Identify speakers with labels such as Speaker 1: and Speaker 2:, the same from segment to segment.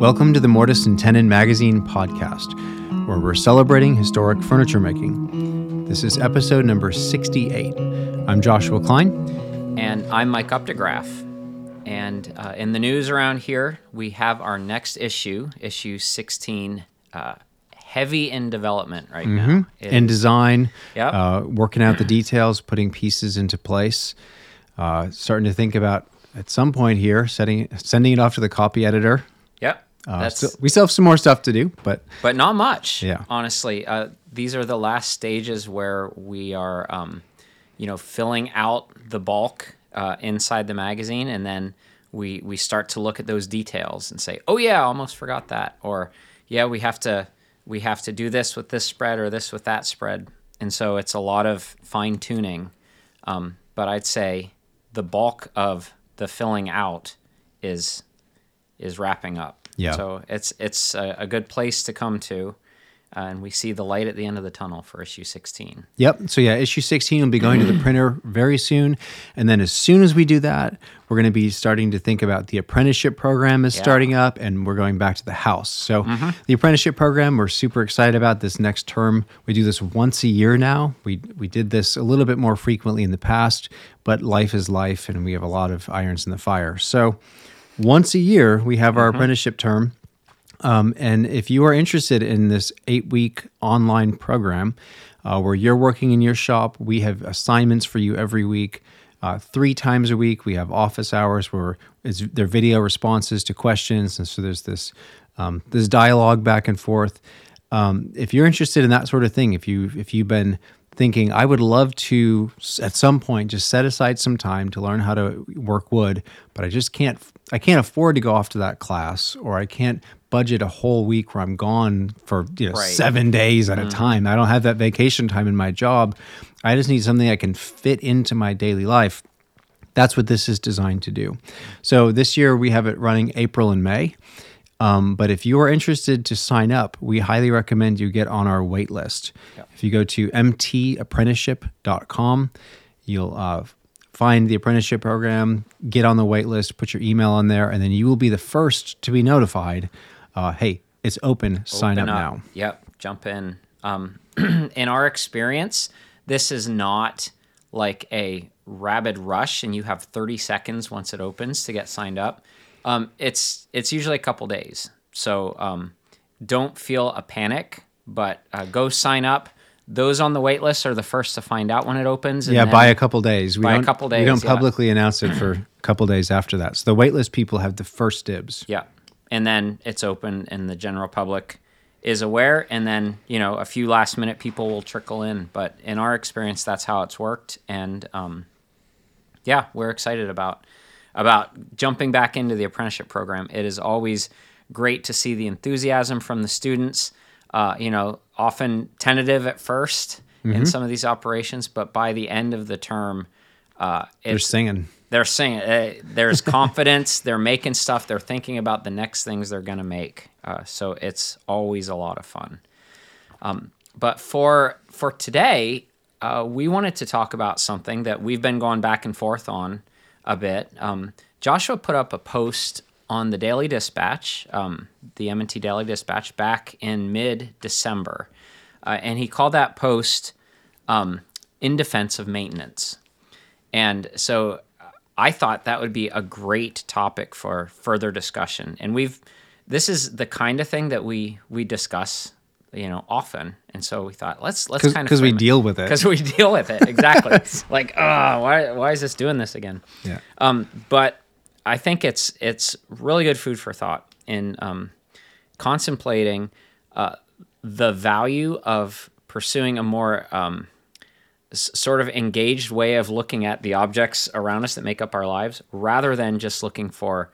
Speaker 1: Welcome to the Mortise and Tenon Magazine podcast, where we're celebrating historic furniture making. This is episode number 68. I'm Joshua Klein.
Speaker 2: And I'm Mike Updegraff. And uh, in the news around here, we have our next issue, issue 16, uh, heavy in development right now. It
Speaker 1: In design,
Speaker 2: Yep.
Speaker 1: uh, working out the details, putting pieces into place, uh, starting to think about at some point here setting sending it off to the copy editor.
Speaker 2: Yep.
Speaker 1: Uh, still- we still have some more stuff to do, but
Speaker 2: but not much.
Speaker 1: Yeah.
Speaker 2: Honestly, uh, these are the last stages where we are, um, you know, filling out the bulk uh, inside the magazine, and then we we start to look at those details and say, oh yeah, I almost forgot that, or yeah, we have to we have to do this with this spread or this with that spread, and so it's a lot of fine tuning. Um, but I'd say the bulk of the filling out is is wrapping up.
Speaker 1: Yeah.
Speaker 2: So it's it's a, a good place to come to, uh, and we see the light at the end of the tunnel for issue 16.
Speaker 1: Yep. So yeah, issue 16 will be going to the printer very soon. And then as soon as we do that, we're going to be starting to think about the apprenticeship program is
Speaker 2: Yeah.
Speaker 1: starting up and we're going back to the house. So the apprenticeship program, we're super excited about this next term. We do this once a year now. We we did this a little bit more frequently in the past, but life is life and we have a lot of irons in the fire. So once a year, we have our apprenticeship term. Um, and if you are interested in this eight week online program uh, where you're working in your shop, we have assignments for you every week. Uh, three times a week, we have office hours where it's their video responses to questions, and so there's this um, this dialogue back and forth. Um, if you're interested in that sort of thing, if you if you've been thinking I would love to at some point just set aside some time to learn how to work wood, but I just can't I can't afford to go off to that class or I can't budget a whole week where I'm gone for you know
Speaker 2: Right.
Speaker 1: 7 days at a mm-hmm. time. I don't have that vacation time in my job. I just need something I can fit into my daily life. That's what this is designed to do. So this year we have it running April and May. Um, but if you are interested to sign up, we highly recommend you get on our wait list. If you go to mtapprenticeship.com, you'll uh, find the apprenticeship program, get on the wait list, put your email on there, and then you will be the first to be notified. Uh, hey, it's open. Sign up,
Speaker 2: Open
Speaker 1: now.
Speaker 2: Yep. Jump in. Um, in our experience, this is not like a rabid rush, and you have 30 seconds once it opens to get signed up. Um, it's it's usually a couple days, so um, don't feel a panic, but uh, go sign up. Those on the wait list are the first to find out when it opens. and
Speaker 1: Yeah, by a couple days. We
Speaker 2: by a
Speaker 1: don't,
Speaker 2: couple
Speaker 1: We don't
Speaker 2: yeah.
Speaker 1: publicly announce it for a couple days after that. So the waitlist people have the first dibs.
Speaker 2: Yeah. And then it's open and the general public is aware and then, you know, a few last minute people will trickle in, but in our experience that's how it's worked and um yeah, we're excited about about jumping back into the apprenticeship program. It is always great to see the enthusiasm from the students. Uh, you know, often tentative at 1st in some of these operations, but by the end of the term, uh,
Speaker 1: They're singing.
Speaker 2: they're saying uh, there's confidence they're making stuff they're thinking about the next things they're going to make uh, so it's always a lot of fun um, but for for today uh, we wanted to talk about something that we've been going back and forth on a bit um, joshua put up a post on the daily dispatch um, the m&t daily dispatch back in mid-december uh, and he called that post um, in defense of maintenance and so uh, I thought that would be a great topic for further discussion. And we've this is the kind of thing that we we discuss, you know, often. And so we thought let's let's
Speaker 1: 'Cause-
Speaker 2: kind of
Speaker 1: 'cause we deal with it.
Speaker 2: because we deal with it exactly. like, oh, why why is this doing this again?
Speaker 1: Yeah.
Speaker 2: Um, but I think it's it's really good food for thought in um, contemplating uh, the value of pursuing a more um, s- sort of engaged way of looking at the objects around us that make up our lives, rather than just looking for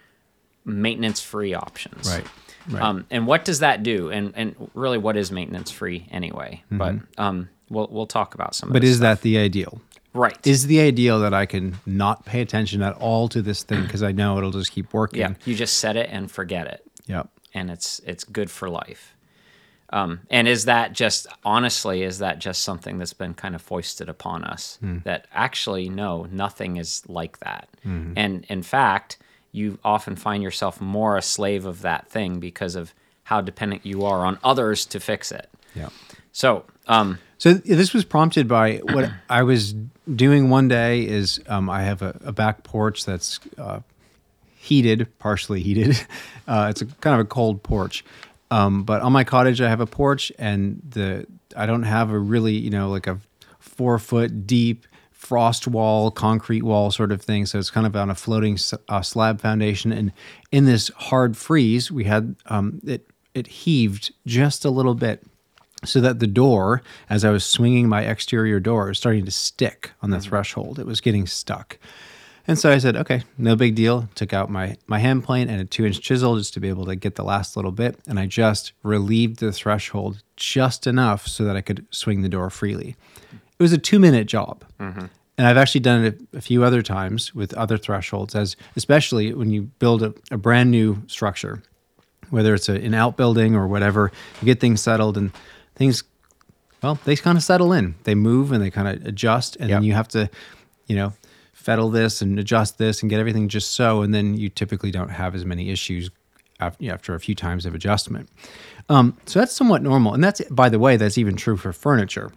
Speaker 2: maintenance-free options.
Speaker 1: Right. Right.
Speaker 2: Um, and what does that do? And and really, what is maintenance-free anyway? But um, we'll we'll talk about some. of
Speaker 1: Mm-hmm. but is
Speaker 2: stuff.
Speaker 1: that the ideal?
Speaker 2: right?
Speaker 1: Is the ideal that I can not pay attention at all to this thing because I know it'll just keep working?
Speaker 2: yeah, you just set it and forget it.
Speaker 1: Yep.
Speaker 2: and it's it's good for life. Um, and is that just honestly is that just something that's been kind of foisted upon us that actually no nothing is like that and in fact you often find yourself more a slave of that thing because of how dependent you are on others to fix it.
Speaker 1: Yeah.
Speaker 2: So, um,
Speaker 1: So this was prompted by what I was doing one day. Is um, I have a, a back porch that's uh, heated, partially heated. Uh, it's a kind of a cold porch, um, but on my cottage I have a porch, and the I don't have a really you know like a four foot deep frost wall, concrete wall sort of thing. So it's kind of on a floating uh, slab foundation, and in this hard freeze, we had um, it it heaved just a little bit so that the door, as I was swinging my exterior door, was starting to stick on the threshold. It was getting stuck. And so I said, okay, no big deal. Took out my, my hand plane and a two inch chisel just to be able to get the last little bit. And I just relieved the threshold just enough so that I could swing the door freely. It was a two minute job. Mm-hmm. And I've actually done it a few other times with other thresholds, as especially when you build a, a brand new structure whether it's a, an outbuilding or whatever, you get things settled and things, well, they kind of settle in. They move and they kind of adjust, and then you have to, you know, fettle this and adjust this and get everything just so, and then you typically don't have as many issues after, after a few times of adjustment. Um, so that's somewhat normal, and that's by the way, that's even true for furniture.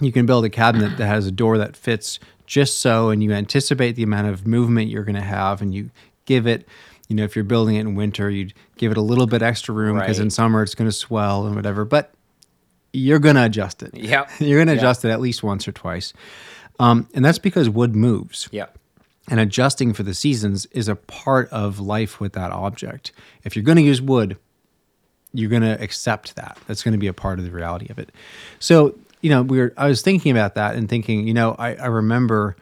Speaker 1: You can build a cabinet that has a door that fits just so, and you anticipate the amount of movement you're going to have, and you give it. You know, if you're building it in winter, you'd give it a little bit extra room because in summer it's going to swell and whatever. But you're going to adjust it.
Speaker 2: Yep.
Speaker 1: you're going to
Speaker 2: Yep.
Speaker 1: adjust it at least once or twice, um, and that's because wood moves
Speaker 2: yep.
Speaker 1: And adjusting for the seasons is a part of life with that object. If you're going to use wood, you're going to accept that. That's going to be a part of the reality of it. So, you know, we were, I was thinking about that and thinking, you know, I, I remember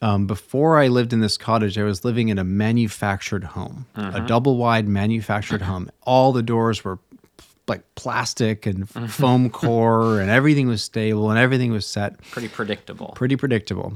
Speaker 1: um, before I lived in this cottage, I was living in a manufactured home, a double wide manufactured home. All the doors were like plastic and foam core, and everything was stable and everything was set
Speaker 2: Pretty predictable.
Speaker 1: pretty predictable.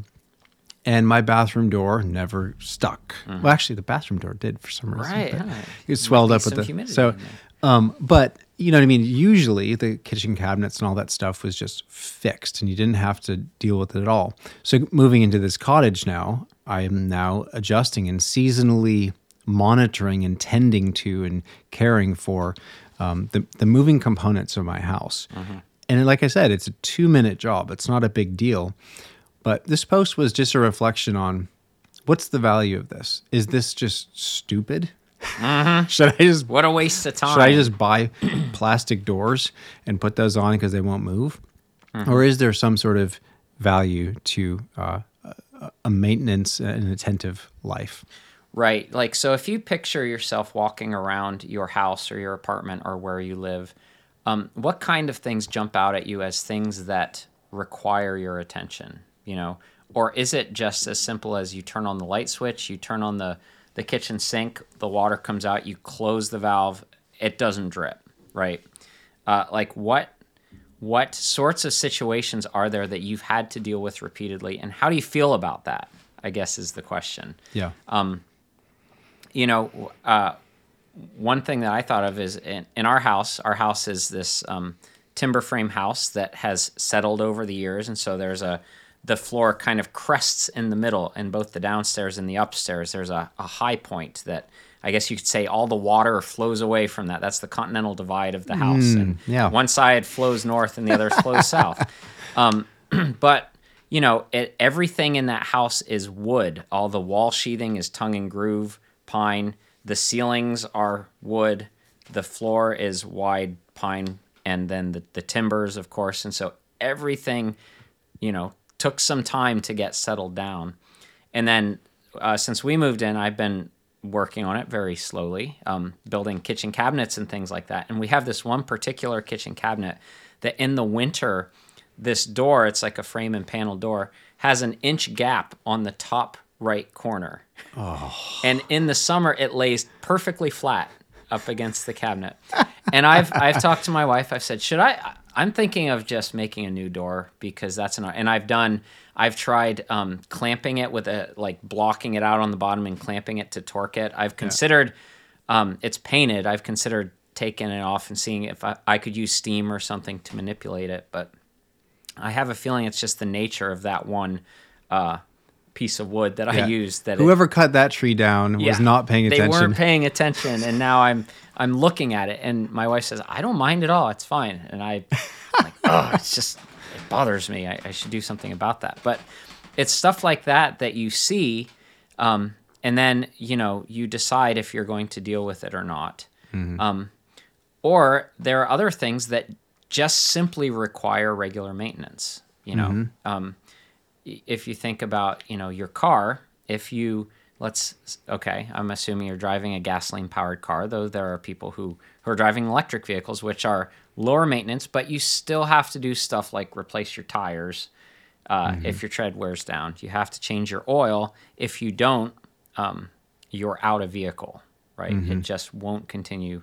Speaker 1: And my bathroom door never stuck. Well, actually, the bathroom door did for some reason.
Speaker 2: Right, yeah.
Speaker 1: It swelled up with the
Speaker 2: humidity
Speaker 1: so. Um, but you know what I mean. Usually, the kitchen cabinets and all that stuff was just fixed, and you didn't have to deal with it at all. So moving into this cottage now, I am now adjusting and seasonally monitoring and tending to and caring for um, the the moving components of my house. And like I said, it's a two minute job. It's not a big deal. But this post was just a reflection on what's the value of this? Is this just stupid? should I just
Speaker 2: What a waste of time.
Speaker 1: should I just buy plastic doors and put those on because they won't move? Or is there some sort of value to uh, a- a maintenance and attentive life?
Speaker 2: Right. Like, so if you picture yourself walking around your house or your apartment or where you live, um, what kind of things jump out at you as things that require your attention? You know, or is it just as simple as you turn on the light switch, you turn on the, the kitchen sink, the water comes out, you close the valve, it doesn't drip, right? Uh, like, what what sorts of situations are there that you've had to deal with repeatedly, and how do you feel about that? I guess is the question
Speaker 1: Yeah.
Speaker 2: you know, uh, one thing that I thought of is in, in our house, our house is this um, timber frame house that has settled over the years. And so there's a, the floor kind of crests in the middle in both the downstairs and the upstairs. There's a, a high point that I guess you could say all the water flows away from that. That's the continental divide of the house. and
Speaker 1: yeah.
Speaker 2: one side flows north and the other flows south. Um, but you know, it, everything in that house is wood. All the wall sheathing is tongue and groove pine. The ceilings are wood. The floor is wide pine, and then the, the timbers, of course. And so everything, you know, took some time to get settled down. And then uh, since we moved in, I've been working on it very slowly, um, building kitchen cabinets and things like that. And we have this one particular kitchen cabinet that in the winter, this door, it's like a frame and panel door, has an inch gap on the top right corner. Oh. And in the summer, it lays perfectly flat up against the cabinet. And I've I've talked to my wife. I've said, should I? I'm thinking of just making a new door because that's an. And I've done. I've tried um, clamping it with a like blocking it out on the bottom and clamping it to torque it. I've considered. Um, it's painted. I've considered taking it off and seeing if I, I could use steam or something to manipulate it, but I have a feeling it's just the nature of that one uh, piece of wood that I used. That it-
Speaker 1: Whoever cut that tree down was not paying attention.
Speaker 2: They weren't paying attention, and now I'm I'm looking at it, and my wife says, "I don't mind at all. It's fine." And I, I'm like, oh, it's just it bothers me. I, I should do something about that. But it's stuff like that that you see, um, and then you know you decide if you're going to deal with it or not. Um, or there are other things that just simply require regular maintenance. You know, um, if you think about you know your car, if you let's okay, I'm assuming you're driving a gasoline powered car, though there are people who who are driving electric vehicles, which are lower maintenance, but you still have to do stuff like replace your tires. Uh, If your tread wears down, you have to change your oil. If you don't, um, you're out of vehicle, right? It just won't continue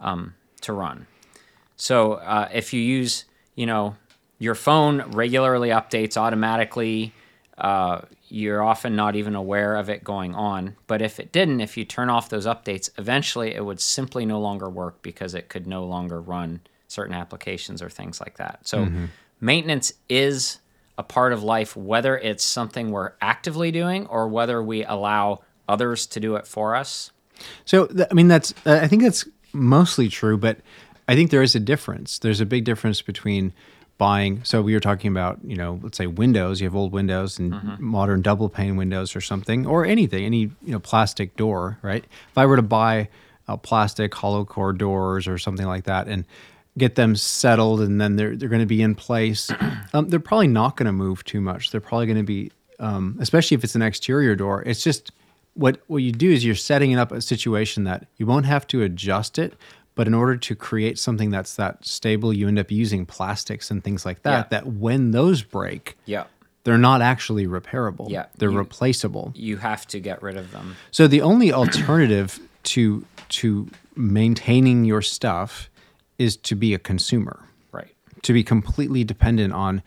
Speaker 2: um, to run. So uh, if you use, you know, your phone regularly updates automatically, uh, you're often not even aware of it going on. But if it didn't, if you turn off those updates, eventually it would simply no longer work because it could no longer run certain applications or things like that. So maintenance is a part of life, whether it's something we're actively doing or whether we allow others to do it for us.
Speaker 1: So I mean, that's uh, I think that's mostly true, but I think there is a difference. There's a big difference between buying. So we were talking about, you know, let's say windows. You have old windows and modern double pane windows or something, or anything, any you know plastic door, right? If I were to buy a plastic hollow core doors or something like that, and get them settled, and then they're they're going to be in place, um, they're probably not going to move too much. They're probably going to be, um, especially if it's an exterior door. It's just what what you do is you're setting up a situation that you won't have to adjust it but in order to create something that's that stable you end up using plastics and things like that
Speaker 2: Yeah.
Speaker 1: that when those break
Speaker 2: Yeah.
Speaker 1: they're not actually repairable
Speaker 2: Yeah,
Speaker 1: they're
Speaker 2: you-
Speaker 1: replaceable
Speaker 2: You have to get rid of them.
Speaker 1: so the only alternative to to maintaining your stuff is to be a consumer
Speaker 2: Right.
Speaker 1: to be completely dependent on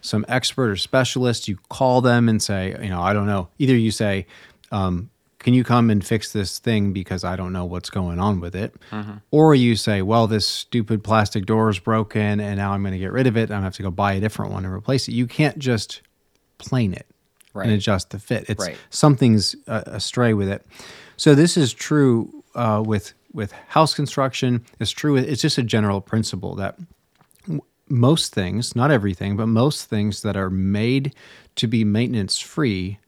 Speaker 1: some expert or specialist. You call them and say, you know, I don't know. Either you say, um, can you come and fix this thing because I don't know what's going on with it? Or you say, well, this stupid plastic door is broken and now I'm going to get rid of it. I'm going to have to go buy a different one and replace it. You can't just plane it
Speaker 2: Right.
Speaker 1: and adjust the fit. It's
Speaker 2: Right.
Speaker 1: something's uh, astray with it. So this is true uh, with with house construction. It's true. with- It's just a general principle that most things, not everything, but most things that are made to be maintenance free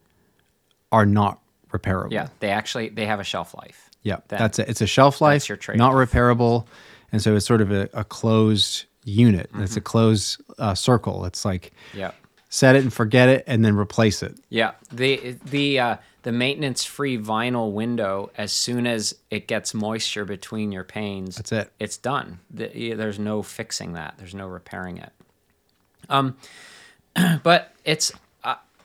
Speaker 1: are not repairable.
Speaker 2: Yeah. They actually they have a shelf life.
Speaker 1: Yeah.
Speaker 2: That-
Speaker 1: that's it. It's a shelf life, That's
Speaker 2: your
Speaker 1: trade.
Speaker 2: Not
Speaker 1: repairable. And so it's sort of a, a closed unit. It's
Speaker 2: Mm-hmm.
Speaker 1: a closed uh, circle. It's like
Speaker 2: Yeah.
Speaker 1: set it and forget it and then replace it.
Speaker 2: Yeah. The the uh, the maintenance free vinyl window, as soon as it gets moisture between your panes,
Speaker 1: That's it.
Speaker 2: It's done. The, there's no fixing that. There's no repairing it. Um, but it's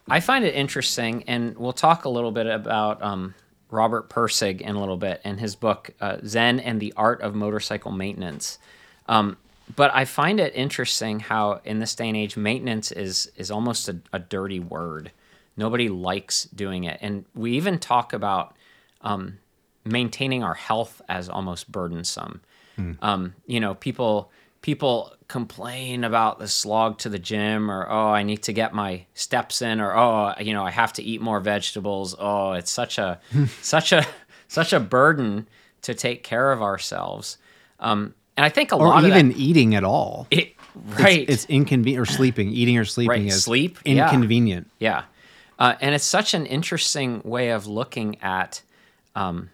Speaker 2: I find it interesting, and we'll talk a little bit about um, Robert Pirsig in a little bit in his book uh, Zen and the Art of Motorcycle Maintenance. Um, but I find it interesting how in this day and age, maintenance is is almost a, a dirty word. Nobody likes doing it, and we even talk about um, maintaining our health as almost burdensome. Um, you know, people people complain about the slog to the gym, or oh, I need to get my steps in, or oh, you know, I have to eat more vegetables. Oh, it's such a such a such a burden to take care of ourselves. Um, and I think a
Speaker 1: Or
Speaker 2: lot
Speaker 1: even
Speaker 2: of that,
Speaker 1: eating at all.
Speaker 2: it,
Speaker 1: It's-
Speaker 2: right,
Speaker 1: It's, inconvenient or sleeping. Eating or sleeping
Speaker 2: Right,
Speaker 1: is
Speaker 2: sleep, yeah.
Speaker 1: inconvenient.
Speaker 2: Yeah. Uh, and it's such an interesting way of looking at, um,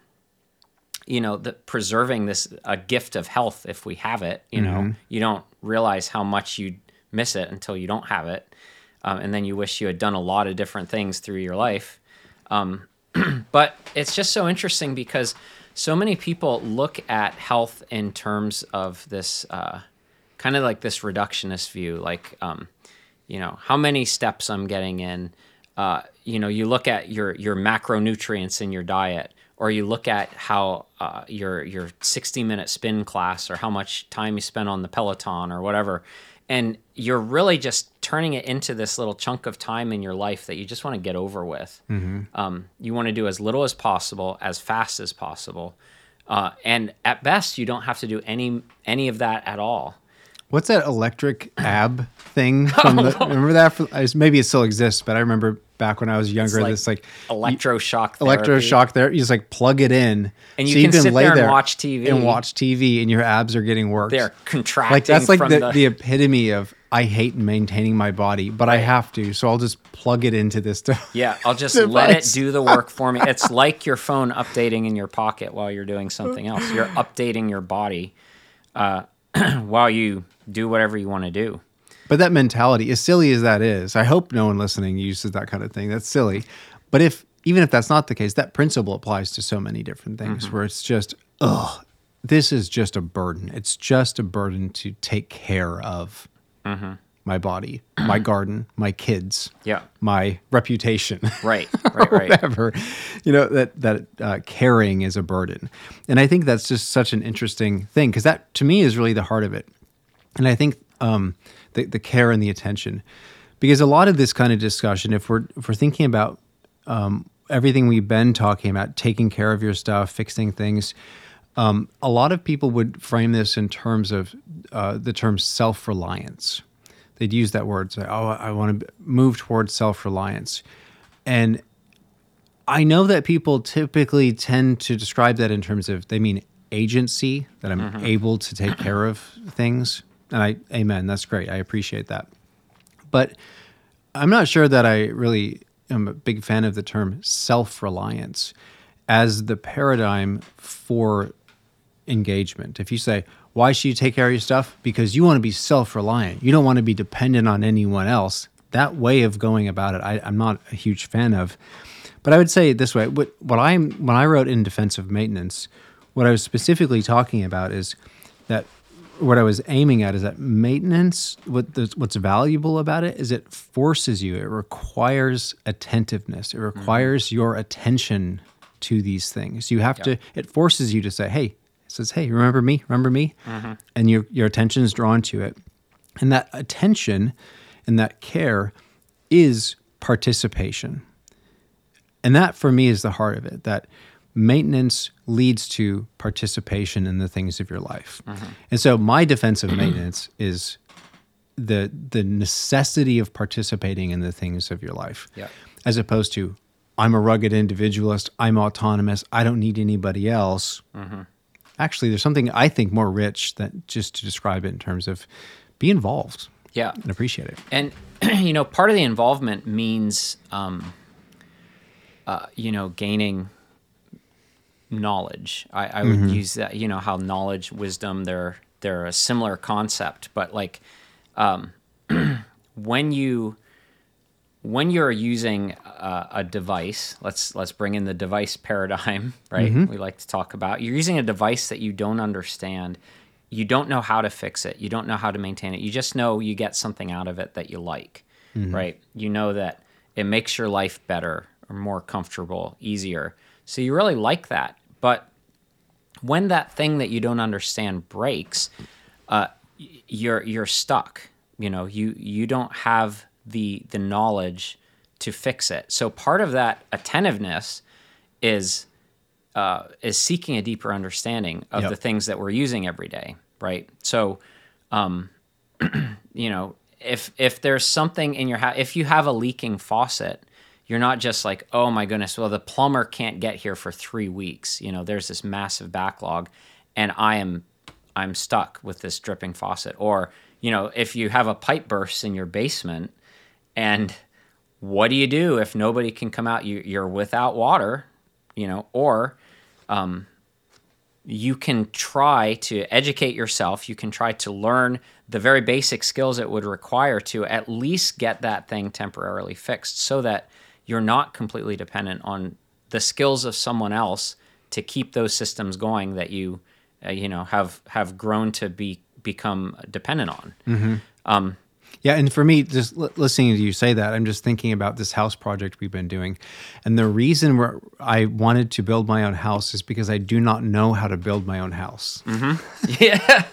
Speaker 2: you know, the, preserving this a gift of health if we have it. You know, you don't realize how much you miss it until you don't have it, um, and then you wish you had done a lot of different things through your life. Um, but it's just so interesting because so many people look at health in terms of this uh, kind of like this reductionist view, like um, you know how many steps I'm getting in. Uh, you know, you look at your your macronutrients in your diet, or you look at how uh, your your 60 minute spin class, or how much time you spend on the Peloton, or whatever, and you're really just turning it into this little chunk of time in your life that you just want to get over with. Um, you want to do as little as possible, as fast as possible, uh, and at best, you don't have to do any any of that at all.
Speaker 1: What's that electric ab thing? From the, remember that? For, maybe it still exists, but I remember back when I was younger,
Speaker 2: like
Speaker 1: this like
Speaker 2: Electroshock therapy.
Speaker 1: electroshock there. You just like plug it in,
Speaker 2: And you can sit there and watch TV.
Speaker 1: and watch TV, and your abs are getting worked.
Speaker 2: They're contracting.
Speaker 1: like that's like
Speaker 2: from
Speaker 1: the,
Speaker 2: the,
Speaker 1: the epitome of I hate maintaining my body, but I have to, so I'll just plug it into this stuff.
Speaker 2: Yeah, I'll just let it do the work for me. It's like your phone updating in your pocket while you're doing something else. You're updating your body uh, while you do whatever you want to do.
Speaker 1: But that mentality, as silly as that is, I hope no one listening uses that kind of thing. That's silly. But if even if that's not the case, that principle applies to so many different things
Speaker 2: Mm-hmm.
Speaker 1: where it's just, ugh, this is just a burden. It's just a burden to take care of
Speaker 2: Mm-hmm.
Speaker 1: my body, my garden, my kids,
Speaker 2: Yeah.
Speaker 1: my reputation.
Speaker 2: Right, right, right.
Speaker 1: whatever you know that that uh, caring is a burden and i think that's just such an interesting thing because that to me is really the heart of it and i think um, the, the care and the attention. Because a lot of this kind of discussion if we're if we're thinking about um, everything we've been talking about taking care of your stuff fixing things um, a lot of people would frame this in terms of uh, the term self-reliance. They'd use that word say oh i want to move towards self-reliance. And I know that people typically tend to describe that in terms of they mean agency, that I'm able to take care of things. And I, amen, that's great. I appreciate that. But I'm not sure that I really am a big fan of the term self reliance as the paradigm for engagement. If you say, why should you take care of your stuff? Because you want to be self reliant, you don't want to be dependent on anyone else. That way of going about it, I, I'm not a huge fan of. But I would say it this way: what what I when I wrote in defense of maintenance, what I was specifically talking about is that what I was aiming at is that maintenance. What the, what's valuable about it is it forces you. It requires attentiveness. It mm-hmm. requires your attention to these things. You have to. It forces you to say, "Hey," it says, "Hey, remember me? Remember me?" Mm-hmm. And your your attention is drawn to it, and that attention and that care is participation. And that for me is the heart of it that maintenance leads to participation in the things of your life. And so my defense of maintenance is the the necessity of participating in the things of your life.
Speaker 2: Yeah.
Speaker 1: As opposed to I'm a rugged individualist, I'm autonomous, I don't need anybody else. Actually, there's something I think more rich than just to describe it in terms of be involved
Speaker 2: Yeah.
Speaker 1: and appreciate it.
Speaker 2: And you know, part of the involvement means, um, uh, you know, gaining knowledge. I, I would mm-hmm. use that. You know, how knowledge, wisdom, they're they're a similar concept, but like um, when you when you're using a, a device, let's let's bring in the device paradigm, right? Mm-hmm. We like to talk about. You're using a device that you don't understand. You don't know how to fix it. You don't know how to maintain it. You just know you get something out of it that you like, mm-hmm. right? You know that it makes your life better or more comfortable, easier. So you really like that. But when that thing that you don't understand breaks, uh, you're you're stuck. You know, you you don't have the the knowledge to fix it. So part of that attentiveness is uh, is seeking a deeper understanding of
Speaker 1: Yep.
Speaker 2: the things that we're using every day, right? So, um, you know, if if there's something in your house, if you have a leaking faucet, you're not just like, oh my goodness, well the plumber can't get here for three weeks. You know, there's this massive backlog, and I am I'm stuck with this dripping faucet. Or you know, if you have a pipe burst in your basement, and what do you do if nobody can come out? You, you're without water, you know, or um, you can try to educate yourself. You can try to learn the very basic skills it would require to at least get that thing temporarily fixed so that you're not completely dependent on the skills of someone else to keep those systems going that you uh, you know have have grown to be become dependent on. Mm-hmm.
Speaker 1: Um, yeah, and for me, just li- listening to you say that, I'm just thinking about this house project we've been doing, and the reason where I wanted to build my own house is because I do not know how to build my own house. Mm-hmm.
Speaker 2: yeah.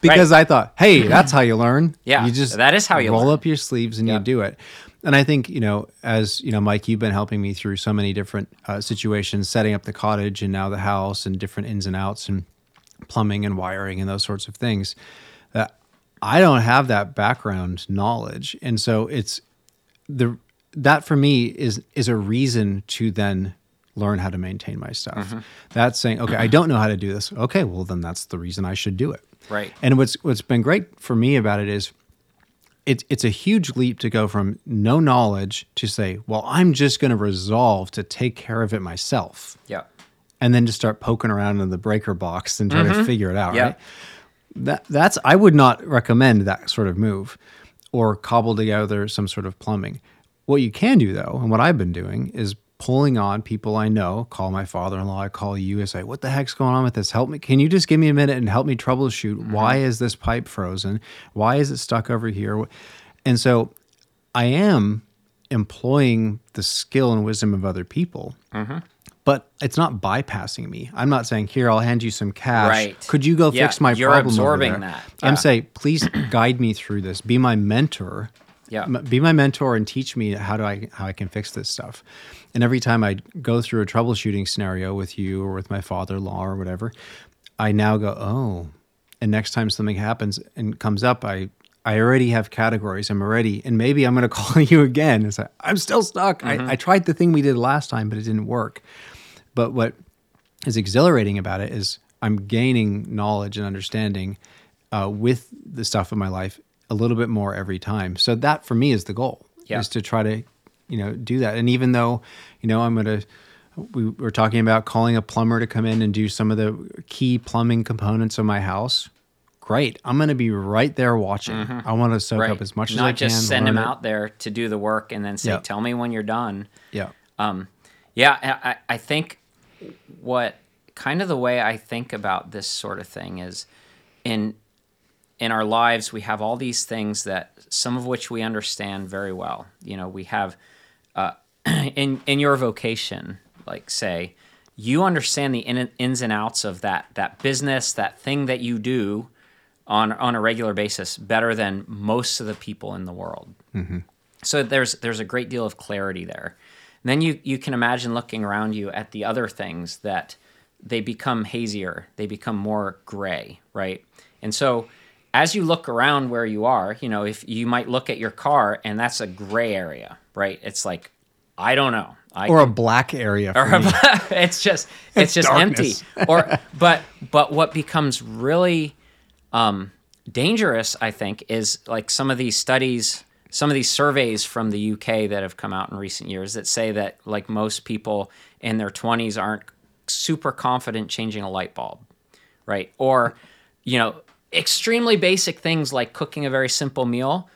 Speaker 1: Because I thought, hey, that's how you learn.
Speaker 2: Yeah,
Speaker 1: you just
Speaker 2: that is how you
Speaker 1: roll
Speaker 2: learn.
Speaker 1: up your sleeves and
Speaker 2: Yeah.
Speaker 1: you do it. And I think you know, as you know, Mike, you've been helping me through so many different uh, situations, setting up the cottage and now the house, and different ins and outs and plumbing and wiring and those sorts of things. That I don't have that background knowledge, and so it's the that for me is is a reason to then learn how to maintain my stuff.
Speaker 2: Mm-hmm.
Speaker 1: That's saying, okay, I don't know how to do this. Okay, well then that's the reason I should do it.
Speaker 2: Right.
Speaker 1: And what's what's been great for me about it is it's it's a huge leap to go from no knowledge to say, well, I'm just going to resolve to take care of it myself
Speaker 2: Yeah.
Speaker 1: and then just start poking around in the breaker box and try to figure it out.
Speaker 2: Mm-hmm. Yeah.
Speaker 1: Right. That that's I would not recommend that sort of move, or cobble together some sort of plumbing. What you can do though, and what I've been doing is pulling on people I know. Call my father-in-law. I call you and say, "What the heck's going on with this? Help me! Can you just give me a minute and help me troubleshoot? Mm-hmm. Why is this pipe frozen? Why is it stuck over here?" And so, I am employing the skill and wisdom of other people mm-hmm. but it's not bypassing me. I'm not saying here I'll hand you some cash.
Speaker 2: Right.
Speaker 1: Could you go
Speaker 2: Yeah,
Speaker 1: fix my
Speaker 2: you're
Speaker 1: problem? over
Speaker 2: absorbing
Speaker 1: there?"
Speaker 2: that.
Speaker 1: I'm saying please guide me through this. Be my mentor.
Speaker 2: Yeah.
Speaker 1: Be my mentor and teach me how do I how I can fix this stuff. And every time I go through a troubleshooting scenario with you or with my father-in-law or whatever, I now go, oh. And next time something happens and comes up, I I already have categories. I'm already, and maybe I'm going to call you again and say, I'm still stuck. I, I tried the thing we did last time, but it didn't work. But what is exhilarating about it is I'm gaining knowledge and understanding uh, with the stuff in my life a little bit more every time. So that for me is the goal
Speaker 2: Yeah.
Speaker 1: is to try to, you know, do that. And even though, you know, I'm to, we were talking about calling a plumber to come in and do some of the key plumbing components of my house. Great. I'm going to be right there watching. I want to soak
Speaker 2: Right.
Speaker 1: up as much
Speaker 2: Not
Speaker 1: as I can.
Speaker 2: Not just send him
Speaker 1: it.
Speaker 2: out there to do the work and then say,
Speaker 1: Yeah.
Speaker 2: "Tell me when you're done."
Speaker 1: Yeah.
Speaker 2: Um, yeah, I I think what kind of the way I think about this sort of thing is in in our lives we have all these things that some of which we understand very well. You know, we have uh, in in your vocation, like say, you understand the in, ins and outs of that that business, that thing that you do on on a regular basis better than most of the people in the world. So there's there's a great deal of clarity there. And then you you can imagine looking around you at the other things that they become hazier, they become more gray, right? And so as you look around where you are, you know, if you might look at your car and that's a gray area, right? It's like I don't know. I
Speaker 1: Or a black area. For me.
Speaker 2: it's just it's just empty or but but what becomes really um, dangerous i think is like some of these studies some of these surveys from the uk that have come out in recent years that say that like most people in their 20s aren't super confident changing a light bulb right or you know extremely basic things like cooking a very simple meal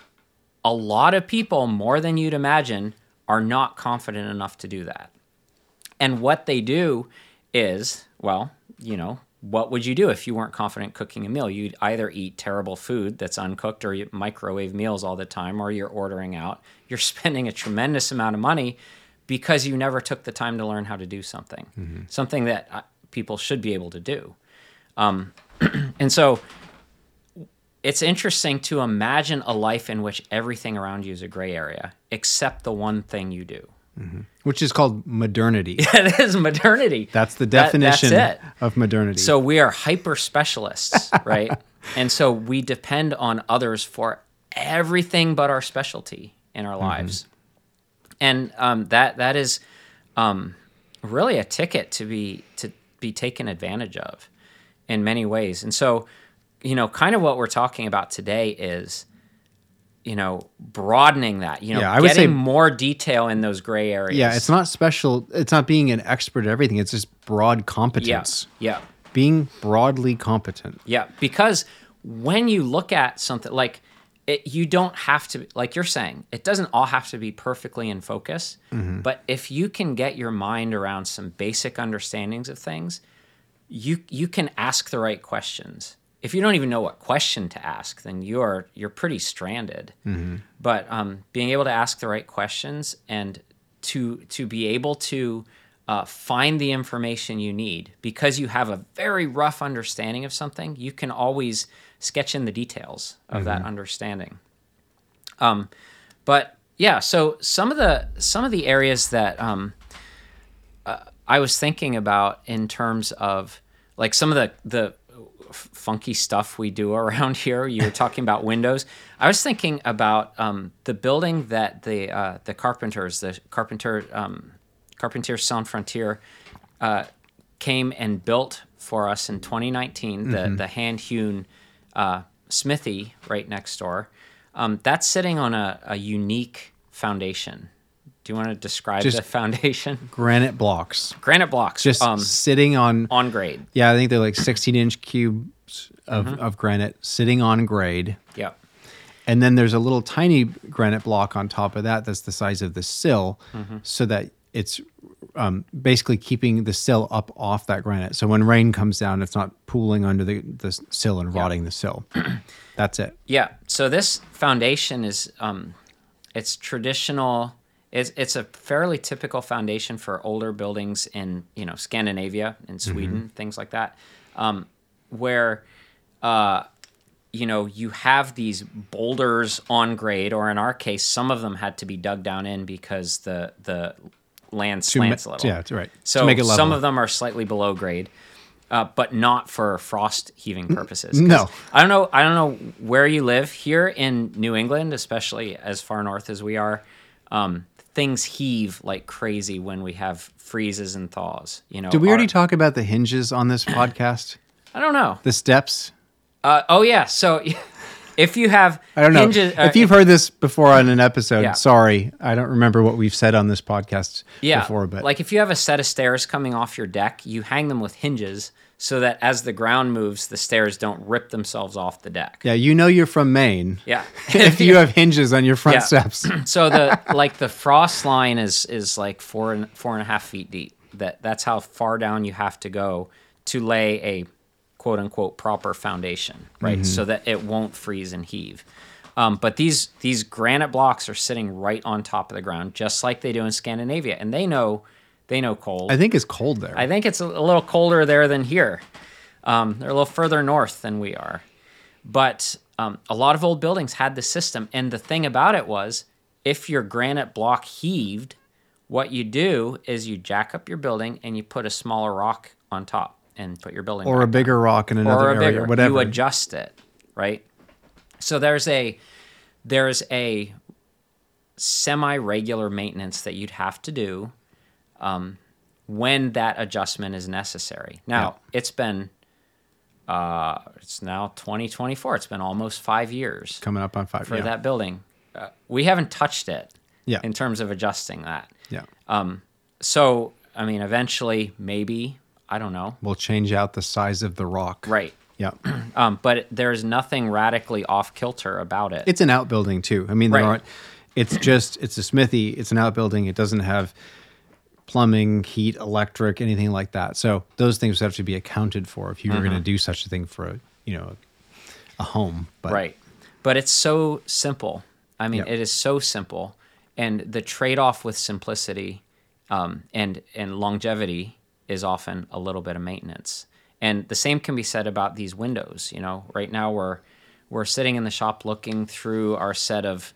Speaker 2: a lot of people more than you'd imagine are not confident enough to do that and what they do is, well, you know, what would you do if you weren't confident cooking a meal? You'd either eat terrible food that's uncooked or you microwave meals all the time or you're ordering out. You're spending a tremendous amount of money because you never took the time to learn how to do something, something that uh, people should be able to do. Um, and so it's interesting to imagine a life in which everything around you is a gray area except the one thing you do.
Speaker 1: which is called modernity.
Speaker 2: That is modernity.
Speaker 1: That's the
Speaker 2: That-
Speaker 1: definition
Speaker 2: that's it.
Speaker 1: of modernity.
Speaker 2: So we are hyper specialists, right? and so we depend on others for everything but our specialty in our lives. And um, that that is um, really a ticket to be to be taken advantage of in many ways. And so, you know, kind of what we're talking about today is, you know, broadening that. You know,
Speaker 1: Yeah, I would
Speaker 2: getting
Speaker 1: say-
Speaker 2: more detail in those gray areas.
Speaker 1: yeah, it's not special. It's not being an expert at everything. It's just broad competence.
Speaker 2: Yeah, yeah.
Speaker 1: Being broadly competent.
Speaker 2: Yeah, because when you look at something like it, you don't have to, like you're saying, it doesn't all have to be perfectly in focus. Mm-hmm. But if you can get your mind around some basic understandings of things, you you can ask the right questions. If you don't even know what question to ask, then you're you're pretty stranded. But um, being able to ask the right questions and to to be able to uh, find the information you need because you have a very rough understanding of something, you can always sketch in the details of that understanding. Um, but yeah, so some of the some of the areas that um, uh, I was thinking about in terms of like some of the the f- funky stuff we do around here. You were talking about windows. I was thinking about um, the building that the uh, the carpenters, the carpenter um, Charpentiers Sans Frontières, uh, came and built for us in 2019. The the hand hewn uh, smithy right next door. Um, that's sitting on a, a unique foundation. Do you want to describe
Speaker 1: Just-
Speaker 2: the foundation?
Speaker 1: Granite blocks,
Speaker 2: Granite blocks,
Speaker 1: just
Speaker 2: um,
Speaker 1: sitting on.
Speaker 2: on grade.
Speaker 1: Yeah, I think they're like 16 inch cubes of,
Speaker 2: Mm-hmm.
Speaker 1: of granite sitting on grade.
Speaker 2: Yep.
Speaker 1: And then there's a little tiny granite block on top of that that's the size of the sill,
Speaker 2: Mm-hmm.
Speaker 1: so that it's um, basically keeping the sill up off that granite. So when rain comes down, it's not pooling under the, the sill and rotting the sill. that's it.
Speaker 2: Yeah. So this foundation is um, it's traditional. It's it's a fairly typical foundation for older buildings in you know Scandinavia, in Sweden, things like that, um, where uh, you know you have these boulders on grade, or in our case, some of them had to be dug down in because the the land
Speaker 1: To ma-
Speaker 2: slants a little.
Speaker 1: yeah, that's right. To
Speaker 2: So some of them are slightly below grade, uh, but not for frost heaving purposes.
Speaker 1: no.
Speaker 2: I don't know. I don't know where you live here in New England, especially as far north as we are. Um, things heave like crazy when we have freezes and thaws. You know.
Speaker 1: Did we already
Speaker 2: our-
Speaker 1: talk about the hinges on this podcast?
Speaker 2: I don't know.
Speaker 1: The steps?
Speaker 2: Uh, oh yeah. So if you have
Speaker 1: I don't know.
Speaker 2: hinges, uh,
Speaker 1: if you've heard this before on an episode,
Speaker 2: Yeah.
Speaker 1: sorry. I don't remember what we've said on this podcast
Speaker 2: yeah,
Speaker 1: before, but
Speaker 2: like if you have a set of stairs coming off your deck, you hang them with hinges so that as the ground moves, the stairs don't rip themselves off the deck.
Speaker 1: yeah, you know you're from Maine.
Speaker 2: Yeah.
Speaker 1: if you have hinges on your front
Speaker 2: Yeah.
Speaker 1: steps.
Speaker 2: so the like the frost line is is like four and four and a half feet deep. That that's how far down you have to go to lay a quote unquote proper foundation, right? So that it won't freeze and heave. Um, but these these granite blocks are sitting right on top of the ground, just like they do in Scandinavia, and they know they know cold.
Speaker 1: I think it's cold there.
Speaker 2: I think it's a, little colder there than here. Um, they're a little further north than we are. But um, a lot of old buildings had the system. And the thing about it was, if your granite block heaved, what you do is you jack up your building and you put a smaller rock on top and put your building
Speaker 1: or a bigger rock in another
Speaker 2: or
Speaker 1: area,
Speaker 2: bigger.
Speaker 1: whatever.
Speaker 2: You adjust it, right? So there's a there's a semi-regular maintenance that you'd have to do um, when that adjustment is necessary. Now it's been uh, it's now 2024. It's been almost five years
Speaker 1: Coming up on five.
Speaker 2: for
Speaker 1: yeah.
Speaker 2: that building. Uh, we haven't touched it
Speaker 1: Yeah.
Speaker 2: in terms of adjusting that.
Speaker 1: yeah.
Speaker 2: Um, So I mean, eventually, maybe I don't know.
Speaker 1: we'll change out the size of the rock.
Speaker 2: Right.
Speaker 1: Yeah.
Speaker 2: Um, but there's nothing radically off kilter about it.
Speaker 1: It's an outbuilding too. I mean, there
Speaker 2: Right.
Speaker 1: aren't. It's just it's a smithy. It's an outbuilding. It doesn't have plumbing, heat, electric, anything like that. So those things have to be accounted for if you were going
Speaker 2: Mm-hmm.
Speaker 1: to do such a thing for a you know a home. But
Speaker 2: Right. But it's so simple. I mean,
Speaker 1: Yeah.
Speaker 2: it is so simple. And the trade off with simplicity um, and, and longevity is often a little bit of maintenance. And the same can be said about these windows. You know, right now we're, we're sitting in the shop looking through our set of,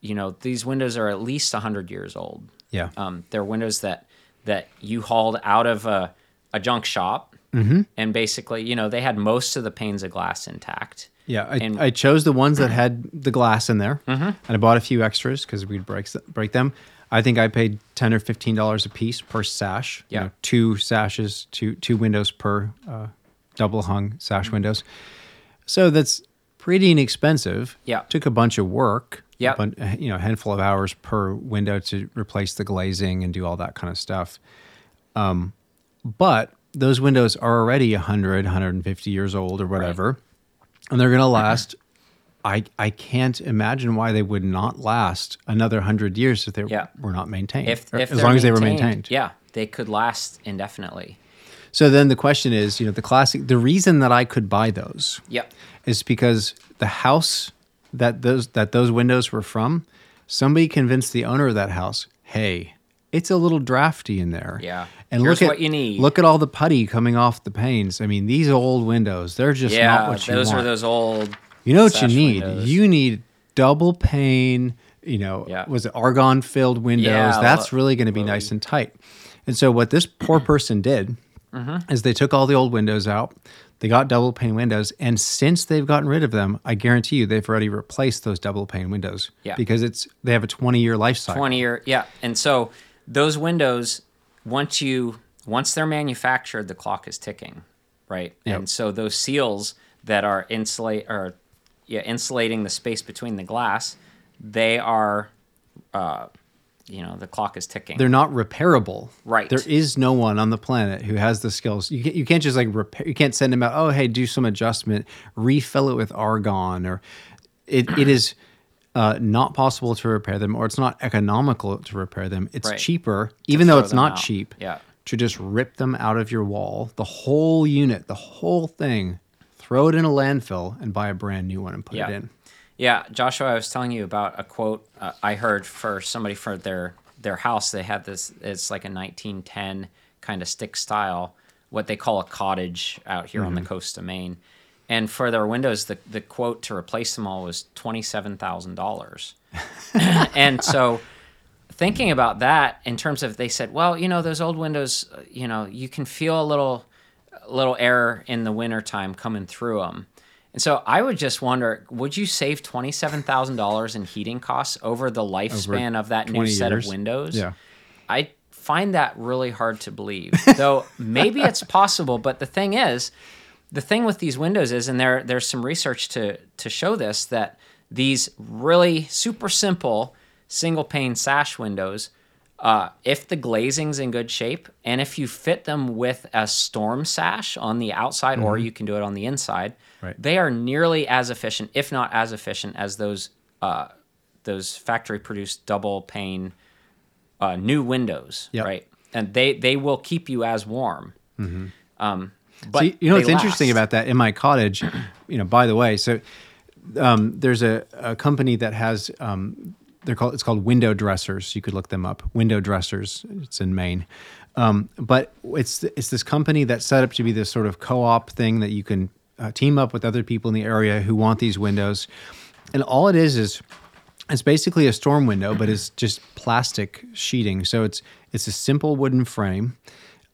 Speaker 2: you know, these windows are at least 100 years old.
Speaker 1: Yeah.
Speaker 2: Um, they're windows that that you hauled out of a, a junk shop,
Speaker 1: Mm-hmm.
Speaker 2: and basically, you know, they had most of the panes of glass intact.
Speaker 1: Yeah, I,
Speaker 2: And-
Speaker 1: I chose the ones that had the glass in there,
Speaker 2: Mm-hmm.
Speaker 1: and I bought a few extras because we'd break break them. I think I paid ten or fifteen dollars a piece per sash. you
Speaker 2: Yeah.
Speaker 1: know, two sashes, two two windows per uh, double hung sash
Speaker 2: Mm-hmm.
Speaker 1: windows. So that's pretty inexpensive.
Speaker 2: Yeah.
Speaker 1: took a bunch of work.
Speaker 2: Yeah.
Speaker 1: you know, a handful of hours per window to replace the glazing and do all that kind of stuff. Um, but those windows are already 100, 150 years old or whatever, and they're going to last. I, I can't imagine why they would not last another 100 years if they
Speaker 2: Yeah.
Speaker 1: were not maintained.
Speaker 2: If, if
Speaker 1: as long as they were maintained.
Speaker 2: yeah, they could last indefinitely.
Speaker 1: So then the question is, you know, the classic, the reason that I could buy those
Speaker 2: Yep.
Speaker 1: is because the house that those that those windows were from, somebody convinced the owner of that house, "Hey, it's a little drafty in there."
Speaker 2: Yeah.
Speaker 1: And
Speaker 2: Here's
Speaker 1: look at
Speaker 2: what you need.
Speaker 1: Look at all the putty coming off the panes. I mean, these old windows, they're just not
Speaker 2: Yeah,
Speaker 1: what you
Speaker 2: those
Speaker 1: want.
Speaker 2: are those old.
Speaker 1: you know what you need?
Speaker 2: windows.
Speaker 1: You need double pane, you know,
Speaker 2: Yeah.
Speaker 1: was it argon filled windows?
Speaker 2: Yeah,
Speaker 1: That's
Speaker 2: lo-
Speaker 1: really going to be nice and tight. And so what this poor person did mm-hmm. is they took all the old windows out. They got double pane windows, and since they've gotten rid of them, I guarantee you they've already replaced those double pane windows.
Speaker 2: Yeah.
Speaker 1: because it's they have a twenty year life cycle.
Speaker 2: 20 year yeah and so those windows once you once they're manufactured the clock is ticking right
Speaker 1: Yep.
Speaker 2: and so those seals that are insulate or yeah insulating the space between the glass they are uh you know the clock is ticking
Speaker 1: They're not repairable.
Speaker 2: Right.
Speaker 1: There is no one on the planet who has the skills. You can't, you can't just like repair. You can't send them out. Oh, hey, do some adjustment, refill it with argon, or it, it is uh, not possible to repair them, or it's not economical to repair them. It's
Speaker 2: Right.
Speaker 1: cheaper, even though it's not
Speaker 2: out.
Speaker 1: cheap.
Speaker 2: Yeah.
Speaker 1: To just rip them out of your wall, the whole unit, the whole thing, throw it in a landfill, and buy a brand new one and put
Speaker 2: Yeah.
Speaker 1: it in.
Speaker 2: Yeah, Joshua, I was telling you about a quote uh, I heard for somebody for their their house. They had this. It's like a 1910 kind of stick style, what they call a cottage out here on the coast of Maine. And for their windows, the the quote to replace them all was twenty seven thousand dollars. and so, thinking about that in terms of, they said, well, you know, those old windows, uh, you know, you can feel a little little air in the wintertime coming through them. And so I would just wonder, would you save twenty-seven thousand dollars in heating costs over the lifespan of that new set
Speaker 1: years?
Speaker 2: of windows?
Speaker 1: Yeah.
Speaker 2: I find that really hard to believe. Though maybe it's possible, but the thing is, the thing with these windows is, and there there's some research to to show this that these really super simple single pane sash windows, uh, if the glazing's in good shape, and if you fit them with a storm sash on the outside, or you can do it on the inside,
Speaker 1: Right.
Speaker 2: they are nearly as efficient, if not as efficient, as those uh, those factory produced double pane uh, new windows,
Speaker 1: Yep.
Speaker 2: right? And they they will keep you as warm. Um, but
Speaker 1: So you know what's interesting about that in my cottage, you know, by the way, so um, there's a, a company that has um, they're called it's called Window Dressers. You could look them up. Window Dressers. It's in Maine. Um, but it's it's this company that's set up to be this sort of co-op thing that you can uh, team up with other people in the area who want these windows, and all it is is it's basically a storm window, but it's just plastic sheeting. So it's it's a simple wooden frame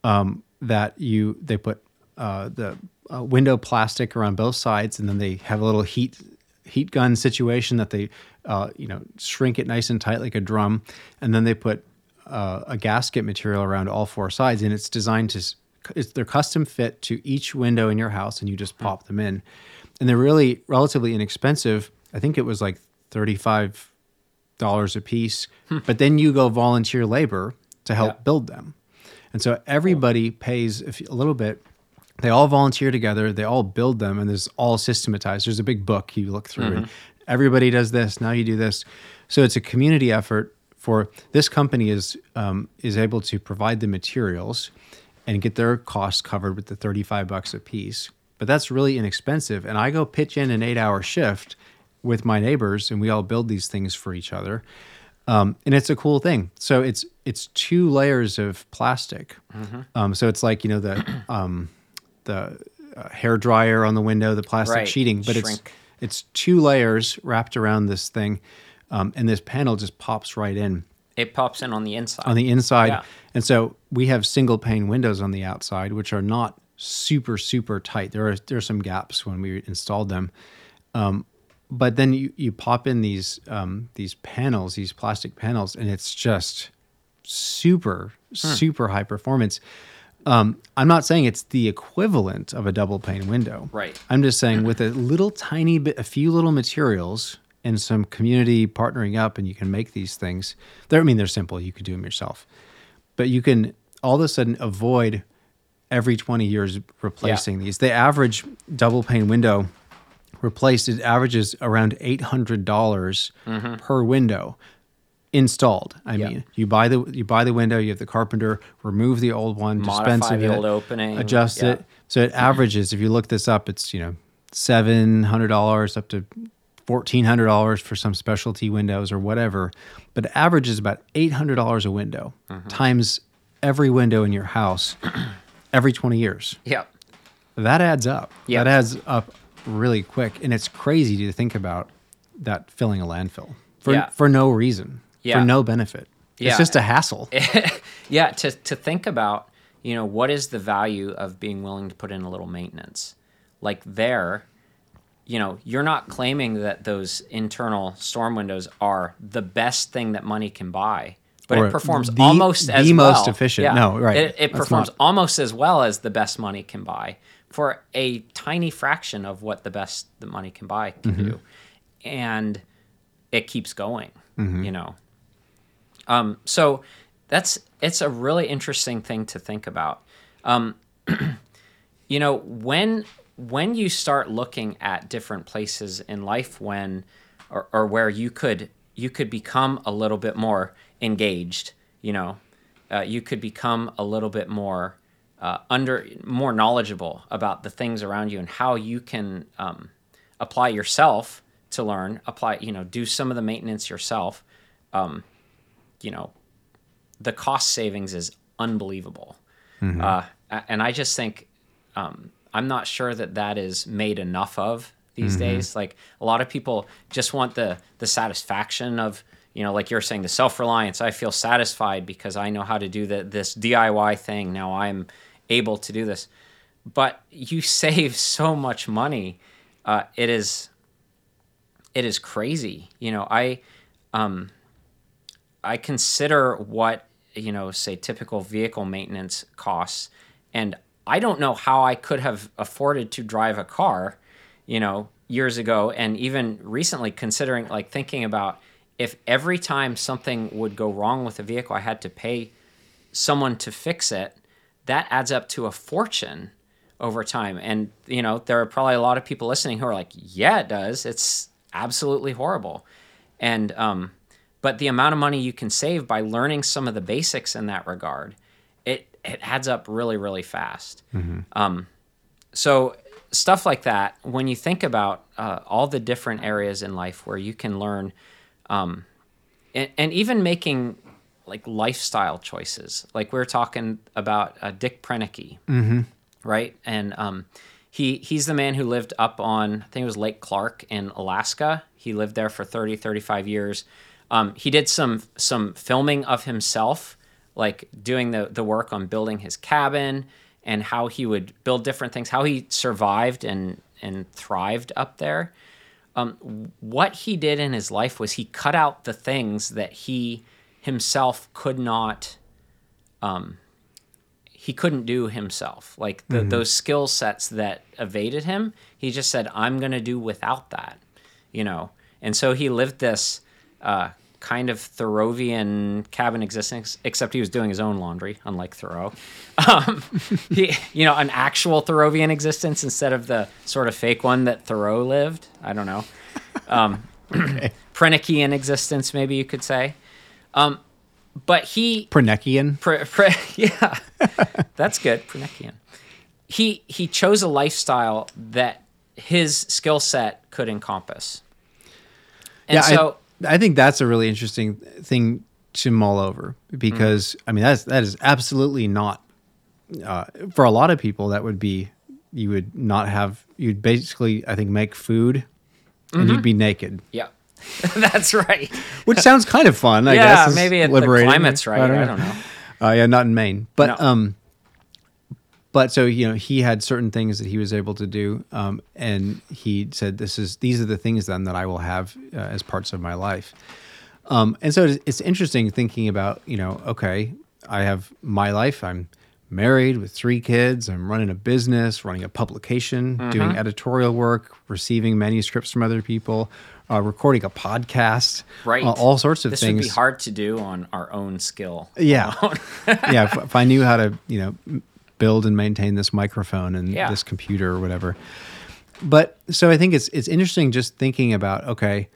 Speaker 1: um, that you they put uh, the uh, window plastic around both sides, and then they have a little heat heat gun situation that they uh, you know shrink it nice and tight like a drum, and then they put uh, a gasket material around all four sides, and it's designed to it's, they're custom fit to each window in your house, and you just hmm. pop them in, and they're really relatively inexpensive. I think it was like thirty five dollars a piece, hmm. but then you go volunteer labor to help
Speaker 2: Yeah.
Speaker 1: build them. And so everybody pays a, few, a little bit. They all volunteer together. They all build them, and there's all systematized. There's a big book you look through, and mm-hmm. everybody does this. Now you do this. So it's a community effort. For this company is um, is able to provide the materials and get their costs covered with the 35 bucks a piece. But that's really inexpensive. And I go pitch in an eight hour shift with my neighbors, and we all build these things for each other um, and it's a cool thing. So it's it's two layers of plastic.
Speaker 2: Mm-hmm.
Speaker 1: Um, so it's like you know the um, the uh, hair dryer on the window, the plastic
Speaker 2: Right.
Speaker 1: sheeting, but it's
Speaker 2: Shrink.
Speaker 1: it's two layers wrapped around this thing, um, and this panel just pops right in
Speaker 2: It pops in on the inside.
Speaker 1: on the inside.
Speaker 2: Yeah.
Speaker 1: And so we have single pane windows on the outside, which are not super super tight. There are there are some gaps when we installed them. Um, but then you, you pop in these um, these panels, these plastic panels, and it's just super super high performance. Um, I'm not saying it's the equivalent of a double pane window.
Speaker 2: Right.
Speaker 1: I'm just saying with a little tiny bit, a few little materials and some community partnering up, and you can make these things. They're, I mean, they're simple. You could do them yourself, but you can all of a sudden avoid every 20 years replacing these. The average double pane window replaced it averages around $800 mm-hmm. per window installed. I
Speaker 2: Yeah.
Speaker 1: mean, you buy the you buy the window, you have the carpenter remove the old one, dispense
Speaker 2: Modify
Speaker 1: of
Speaker 2: the
Speaker 1: it,
Speaker 2: old opening,
Speaker 1: adjust
Speaker 2: yeah.
Speaker 1: it. So it averages. If you look this up, it's you know seven hundred dollars up to fourteen hundred dollars for some specialty windows or whatever. But average is about eight hundred dollars a window
Speaker 2: Mm-hmm.
Speaker 1: times every window in your house every twenty years.
Speaker 2: yeah.
Speaker 1: That adds up.
Speaker 2: Yeah.
Speaker 1: That adds up really quick, and it's crazy to think about that filling a landfill for
Speaker 2: Yeah.
Speaker 1: for no reason,
Speaker 2: Yeah.
Speaker 1: for no benefit.
Speaker 2: Yeah.
Speaker 1: It's just a hassle.
Speaker 2: yeah to, to think about you know, what is the value of being willing to put in a little maintenance? Like there, you know, you're not claiming that those internal storm windows are the best thing that money can buy, but
Speaker 1: Or
Speaker 2: it performs
Speaker 1: the-
Speaker 2: almost
Speaker 1: the
Speaker 2: as
Speaker 1: most
Speaker 2: well.
Speaker 1: efficient. No, right.
Speaker 2: It, it performs
Speaker 1: not-
Speaker 2: almost as well as the best money can buy for a tiny fraction of what the best the money can buy can
Speaker 1: Mm-hmm.
Speaker 2: do, and it keeps going.
Speaker 1: Mm-hmm.
Speaker 2: You know, um, so that's it's a really interesting thing to think about. Um, you know, when when you start looking at different places in life when or, or where you could you could become a little bit more engaged, you know, uh, you could become a little bit more uh, under more knowledgeable about the things around you and how you can um, apply yourself to learn, apply, you know, do some of the maintenance yourself. Um, you know, the cost savings is unbelievable. Uh, and I just think um, I'm not sure that that is made enough of these days. Like a lot of people just want the the satisfaction of you know, like you're saying, the self reliance. I feel satisfied because I know how to do the, this DIY thing. Now I'm able to do this, but you save so much money. Uh, it is it is crazy. You know, I um, I consider what you know, say typical vehicle maintenance costs, and I don't know how I could have afforded to drive a car, you know, years ago, and even recently, considering like thinking about if every time something would go wrong with a vehicle, I had to pay someone to fix it, that adds up to a fortune over time. And, you know, there are probably a lot of people listening who are like, yeah, it does. It's absolutely horrible. And, um, but the amount of money you can save by learning some of the basics in that regard, it, adds up really, really fast. Um, so stuff like that, when you think about uh, all the different areas in life where you can learn, um, and, and even making like lifestyle choices, like we are talking about uh, Dick Proenneke, right? And um, he he's the man who lived up on I think it was Lake Clark in Alaska. He lived there for 30, 35 years. Um, he did some some filming of himself, like doing the the work on building his cabin and how he would build different things, how he survived and and thrived up there. Um, what he did in his life was he cut out the things that he himself could not um, he couldn't do himself. Like the, those skill sets that evaded him he just said i'm going to do without that you know? And so he lived this uh, kind of Thoreauvian cabin existence, except he was doing his own laundry, unlike Thoreau. Um, he, you know, an actual Thoreauvian existence instead of the sort of fake one that Thoreau lived. I don't know. Um, Prenikian existence, maybe you could say. Um, but he
Speaker 1: Preneckian.
Speaker 2: Pre, pre, yeah, that's good. Prenekian. He he chose a lifestyle that his skill set could encompass. And
Speaker 1: yeah,
Speaker 2: so
Speaker 1: I, I think that's a really interesting thing to mull over because I mean that's that is absolutely not uh, for a lot of people that would be you would not have you'd basically I think make food and you'd be naked,
Speaker 2: yeah, that's right.
Speaker 1: which sounds kind of fun. I
Speaker 2: yeah,
Speaker 1: guess It's
Speaker 2: maybe it, the climate's right. I don't know.
Speaker 1: Uh, yeah, not in Maine, but
Speaker 2: No.
Speaker 1: um, but so you know he had certain things that he was able to do, um, and he said, "This is these are the things then that I will have uh, as parts of my life." Um, and so it's, it's interesting thinking about you know, okay, I have my life. I'm married with three kids. I'm running a business, running a publication,
Speaker 2: Mm-hmm.
Speaker 1: doing editorial work, receiving manuscripts from other people, uh, recording a podcast,
Speaker 2: Right.
Speaker 1: uh, all sorts of
Speaker 2: This
Speaker 1: things.
Speaker 2: This would be hard to do on our own skill.
Speaker 1: Yeah, yeah. If, if I knew how to, you know, build and maintain this microphone and
Speaker 2: Yeah.
Speaker 1: this computer or whatever. But so I think it's it's interesting just thinking about okay,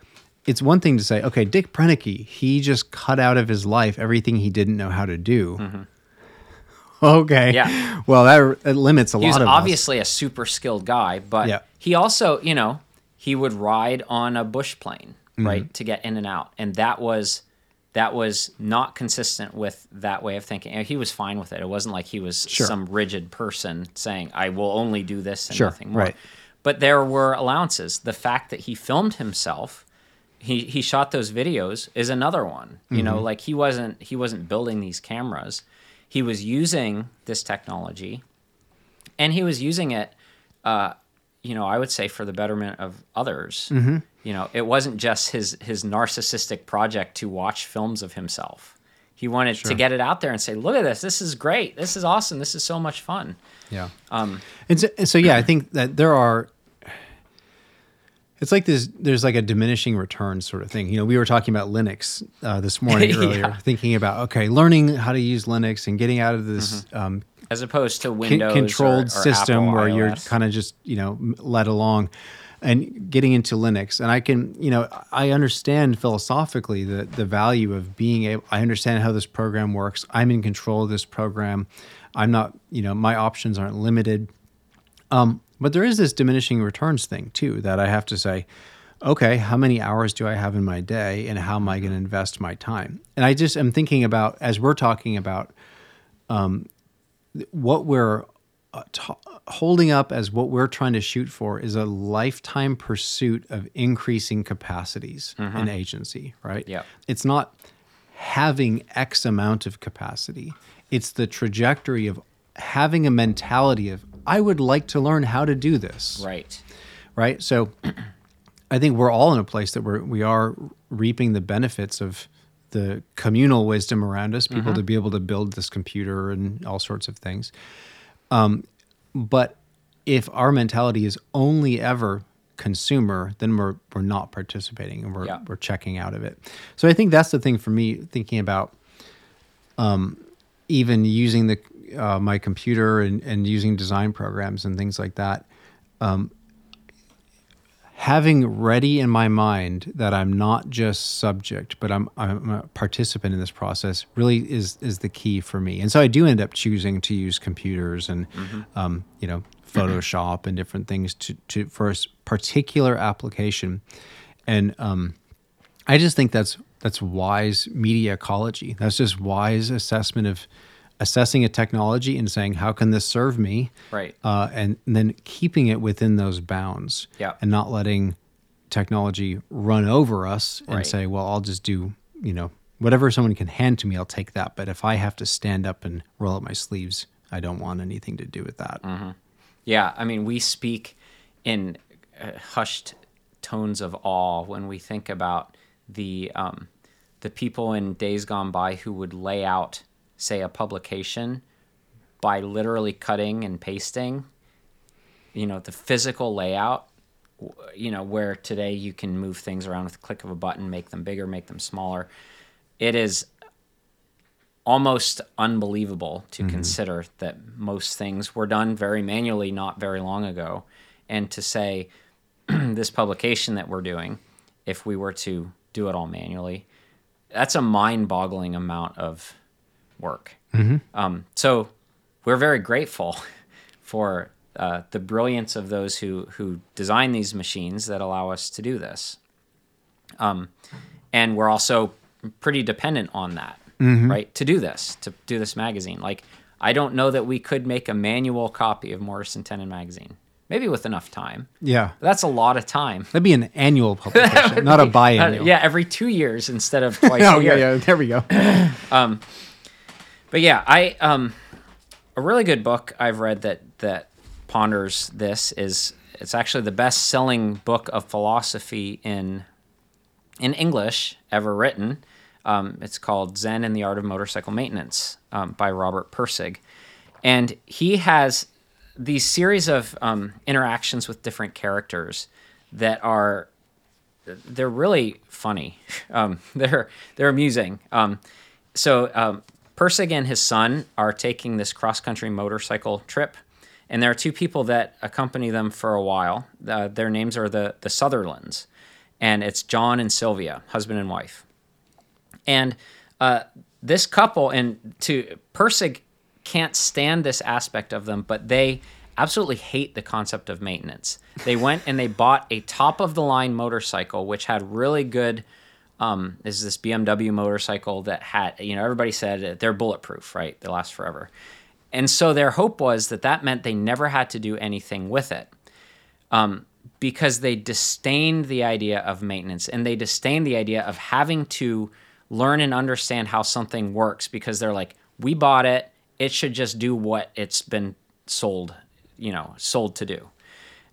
Speaker 1: it's one thing to say okay, Dick Proenneke, he just cut out of his life everything he didn't know how to do. Okay.
Speaker 2: Mm-hmm. Yeah.
Speaker 1: Well, that, that limits a
Speaker 2: He
Speaker 1: lot of us.
Speaker 2: He's obviously a super skilled guy, but
Speaker 1: Yeah.
Speaker 2: he also, you know, he would ride on a bush plane,
Speaker 1: Mm-hmm.
Speaker 2: right, to get in and out, and that was that was not consistent with that way of thinking. And He was fine with it. It wasn't like he was
Speaker 1: Sure.
Speaker 2: some rigid person saying, "I will only do this and
Speaker 1: Sure,
Speaker 2: nothing more."
Speaker 1: right.
Speaker 2: But there were allowances. The fact that he filmed himself, he he shot those videos is another one. You
Speaker 1: Mm-hmm.
Speaker 2: know, like he wasn't he wasn't building these cameras. he was using this technology, and he was using it, uh, you know, I would say for the betterment of others.
Speaker 1: Mm-hmm.
Speaker 2: You know, it wasn't just his his narcissistic project to watch films of himself. He wanted to get it out there and say, "Look at this! This is great! This is awesome! This is so much fun."
Speaker 1: Yeah. Um, and so, and so, yeah, I think that there are. It's like this. There's like a diminishing return sort of thing. You know, we were talking about Linux uh, this morning earlier,
Speaker 2: Yeah.
Speaker 1: thinking about okay, learning how to use Linux and getting out of this um,
Speaker 2: As opposed to Windows or-
Speaker 1: controlled
Speaker 2: or
Speaker 1: system
Speaker 2: Apple
Speaker 1: where you're kind of just you know led along and getting into linux. And i can you know i understand philosophically the the value of being able i understand how this program works. I'm in control of this program. I'm not you know my options aren't limited. Um, but there is this diminishing returns thing too that i have to say okay how many hours do i have in my day and how am i going to invest my time? And i just am thinking about as we're talking about what we're uh, t- holding up as what we're trying to shoot for is a lifetime pursuit of increasing capacities in agency, right?
Speaker 2: Yep.
Speaker 1: It's not having X amount of capacity, it's the trajectory of having a mentality of, I would like to learn how to do this
Speaker 2: right.
Speaker 1: right? So I think we're all in a place that we're we are reaping the benefits of the communal wisdom around us, people to be able to build this computer and all sorts of things. Um, but if our mentality is only ever consumer, then we're we're not participating and we're
Speaker 2: Yeah.
Speaker 1: we're checking out of it. So I think that's the thing for me thinking about um, even using the uh, my computer and, and using design programs and things like that having ready in my mind that I'm not just subject, but I'm I'm a participant in this process really is is the key for me. And so I do end up choosing to use computers and um, you know Photoshop and different things to to for a particular application. And um, I just think that's that's wise media ecology. That's just wise assessment of assessing a technology and saying how can this serve me
Speaker 2: Right.
Speaker 1: uh, and, then keeping it within those bounds
Speaker 2: Yeah.
Speaker 1: and not letting technology run over us and
Speaker 2: Right.
Speaker 1: say well i'll just do you know whatever someone can hand to me i'll take that but if i have to stand up and roll up my sleeves i don't want anything to do with that
Speaker 2: Yeah, I mean, we speak in uh, hushed tones of awe when we think about the um, the people in days gone by who would lay out, say, a publication by literally cutting and pasting. You know, the physical layout. You know, where today you can move things around with the click of a button, make them bigger, make them smaller. It is almost unbelievable to mm-hmm. consider that most things were done very manually not very long ago and to say this publication that we're doing if we were to do it all manually that's a mind-boggling amount of work. Um, so we're very grateful for uh, the brilliance of those who who design these machines that allow us to do this. Um, and we're also pretty dependent on that right to do this to do this magazine. Like i don't know that we could make a manual copy of mortise and tenon magazine maybe with enough time.
Speaker 1: Yeah.
Speaker 2: That's a lot of time.
Speaker 1: That'd be an annual publication not a
Speaker 2: Uh,
Speaker 1: biannual.
Speaker 2: yeah every two years instead of twice
Speaker 1: oh
Speaker 2: a
Speaker 1: yeah
Speaker 2: year.
Speaker 1: yeah there we go
Speaker 2: but yeah i um a really good book i've read that that ponders this is it's actually the best selling book of philosophy in in english ever written um, it's called zen and the art of motorcycle maintenance um, by robert pirsig and he has these series of um, interactions with different characters that are they're really funny. Um, they're they're amusing. Um, so um, Pirsig and his son are taking this cross country motorcycle trip, and there are two people that accompany them for a while. Uh, their names are the the Sutherlands, and it's John and Sylvia, husband and wife. And uh, this couple and to Pirsig can't stand this aspect of them, but they absolutely hate the concept of maintenance. They went and they bought a top of the line motorcycle, which had really good. Um, is this BMW motorcycle that had, you know, everybody said they're bulletproof, right? They last forever. And so their hope was that that meant they never had to do anything with it um, because they disdained the idea of maintenance and they disdained the idea of having to learn and understand how something works because they're like, we bought it, it should just do what it's been sold, you know, sold to do.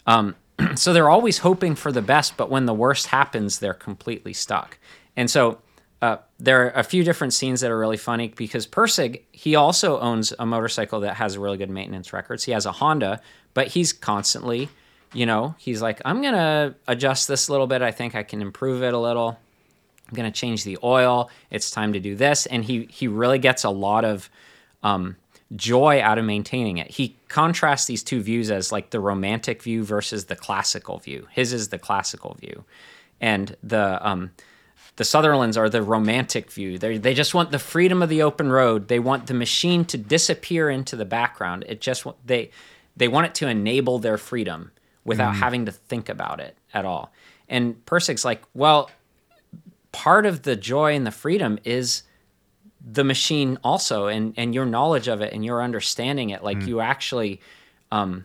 Speaker 2: Um, so they're always hoping for the best, but when the worst happens, they're completely stuck. And so uh, there are a few different scenes that are really funny because Pirsig, he also owns a motorcycle that has really good maintenance records. He has a Honda, but he's constantly, you know, he's like, I'm going to adjust this a little bit. I think I can improve it a little. I'm going to change the oil. It's time to do this. And he, he really gets a lot of um, joy out of maintaining it. He contrasts these two views as like the romantic view versus the classical view. His is the classical view. And the, um, the Sutherlands are the romantic view. They they just want the freedom of the open road. They want the machine to disappear into the background. It just they they want it to enable their freedom without mm. having to think about it at all. And Pirsig's like, well, part of the joy and the freedom is the machine also and and your knowledge of it and your understanding it like mm. you actually um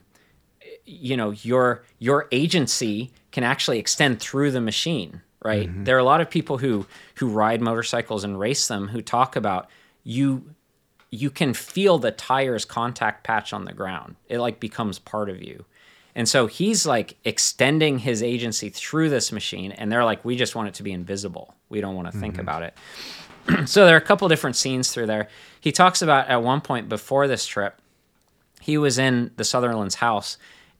Speaker 2: you know your your agency can actually extend through the machine right? Mm-hmm. There are a lot of people who who ride motorcycles and race them who talk about you you can feel the tires contact patch on the ground. It like becomes part of you. And so he's like extending his agency through this machine and they're like we just want it to be invisible. We don't want to mm-hmm. think about it. so there are a couple different scenes through there. He talks about at one point before this trip, he was in the Sutherland's house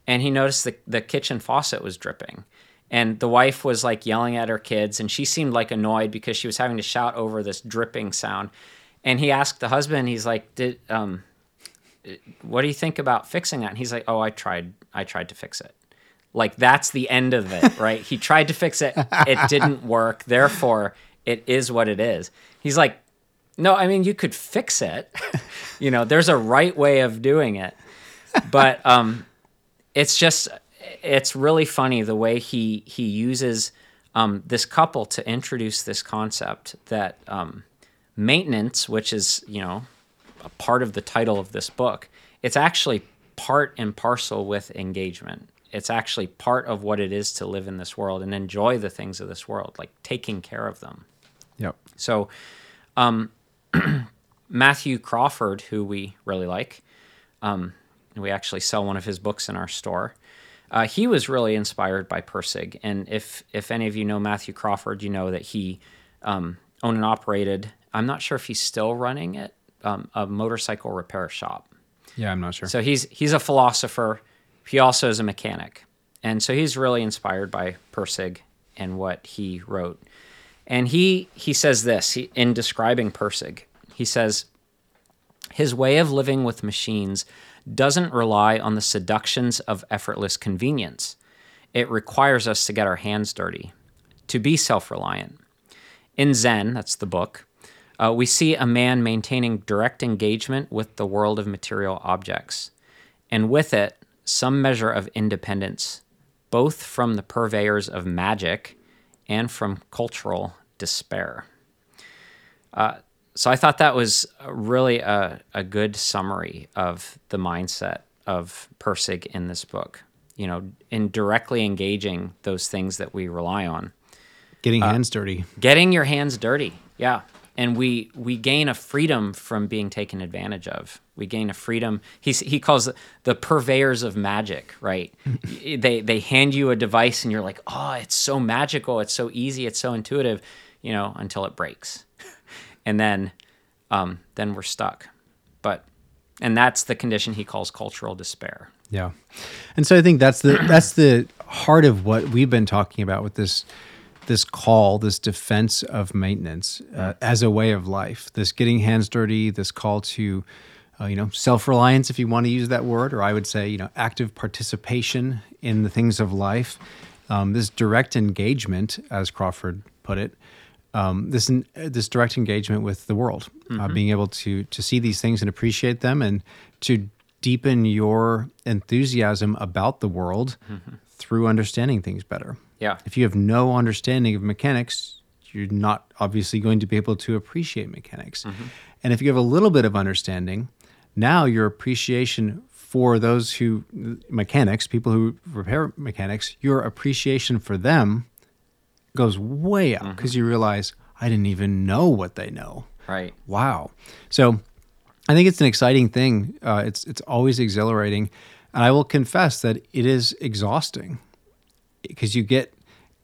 Speaker 2: and he noticed the, the kitchen faucet was dripping. And the wife was like yelling at her kids and she seemed like annoyed because she was having to shout over this dripping sound. And he asked the husband he's like did um what do you think about fixing that? And he's like oh i tried i tried to fix it. Like that's the end of it right? He tried to fix it. It didn't work. Therefore it is what it is he's like no i mean you could fix it you know there's a right way of doing it but um it's just it's really funny the way he he uses um, this couple to introduce this concept that um, maintenance, which is you know a part of the title of this book, it's actually part and parcel with engagement. It's actually part of what it is to live in this world and enjoy the things of this world, like taking care of them. So, um, Matthew Crawford, who we really like, um, we actually sell one of his books in our store. Uh, he was really inspired by Pirsig, and if if any of you know Matthew Crawford, you know that he um, owned and operated. I'm not sure if he's still running it, um, a motorcycle repair shop.
Speaker 1: Yeah, I'm not sure.
Speaker 2: So he's he's a philosopher. He also is a mechanic, and so he's really inspired by Pirsig and what he wrote. And he he says this he, in describing Pirsig. He says his way of living with machines doesn't rely on the seductions of effortless convenience. It requires us to get our hands dirty, to be self reliant. In Zen, that's the book, uh, we see a man maintaining direct engagement with the world of material objects, and with it, some measure of independence, both from the purveyors of magic and from cultural despair. Uh, so I thought that was really a, a good summary of the mindset of Pirsig in this book. You know, in directly engaging those things that we rely on.
Speaker 1: Getting uh, hands dirty.
Speaker 2: Getting your hands dirty. Yeah. And we we gain a freedom from being taken advantage of. We gain a freedom. He he calls the purveyors of magic, right? they they hand you a device and you're like, "Oh, it's so magical, it's so easy, it's so intuitive," you know, until it breaks and then um, then we're stuck. But and that's the condition he calls cultural despair.
Speaker 1: Yeah, and so I think that's the that's the heart of what we've been talking about with this this call, this defense of maintenance uh, as a way of life. This getting hands dirty, this call to uh, you know self reliance, if you want to use that word, or I would say you know active participation in the things of life. Um, this direct engagement, as Crawford put it, um, this this direct engagement with the world, uh, mm-hmm. uh, being able to to see these things and appreciate them, and to deepen your enthusiasm about the world mm-hmm. through understanding things better.
Speaker 2: Yeah.
Speaker 1: If you have no understanding of mechanics, you're not obviously going to be able to appreciate mechanics. Mm-hmm. And if you have a little bit of understanding, now your appreciation for those who mechanics, people who repair mechanics, your appreciation for them goes way up because mm-hmm. you realize I didn't even know what they know.
Speaker 2: Right.
Speaker 1: Wow. So I think it's an exciting thing. Uh, it's it's always exhilarating, and I will confess that it is exhausting because you get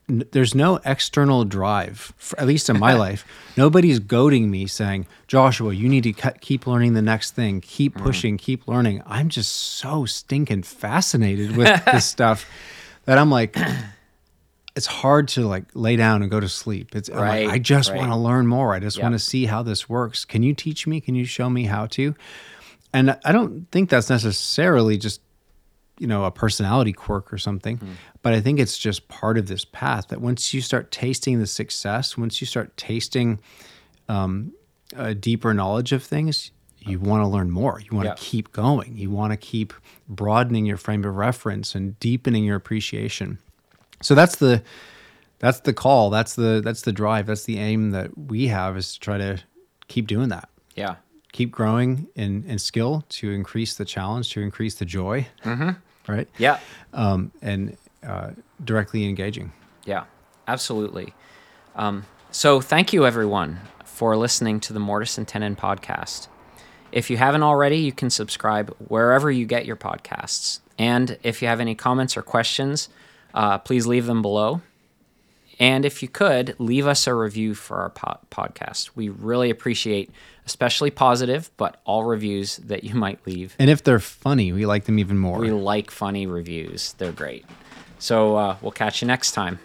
Speaker 1: n- there's no external drive, at least in my life. Nobody's goading me saying, Joshua, you need to cut, keep learning the next thing, keep mm. pushing, keep learning. I'm just so stinking fascinated with this stuff that I'm like, it's hard to like lay down and go to sleep. It's I'm like, I just
Speaker 2: right.
Speaker 1: want to learn more. I just
Speaker 2: Yep.
Speaker 1: want to see how this works. Can you teach me? Can you show me how to? And I don't think that's necessarily just you know a personality quirk or something. But i think it's just part of this path that once you start tasting the success once you start tasting um, a deeper knowledge of things you want to learn more. You want to
Speaker 2: Yeah.
Speaker 1: keep going. You want to keep broadening your frame of reference and deepening your appreciation. So that's the that's the call. That's the that's the drive. That's the aim that we have is to try to keep doing that.
Speaker 2: Yeah.
Speaker 1: keep growing in, in skill to increase the challenge to increase the joy right
Speaker 2: Yeah.
Speaker 1: um, and uh, directly engaging
Speaker 2: Yeah, absolutely. Um, so thank you everyone for listening to the Mortise and Tenon podcast. If you haven't already, you can subscribe wherever you get your podcasts. And if you have any comments or questions, uh, please leave them below. And if you could, leave us a review for our po- podcast. We really appreciate, especially positive, but all reviews that you might leave.
Speaker 1: and if they're funny we like them even more
Speaker 2: We like funny reviews, they're great. So uh, we'll catch you next time.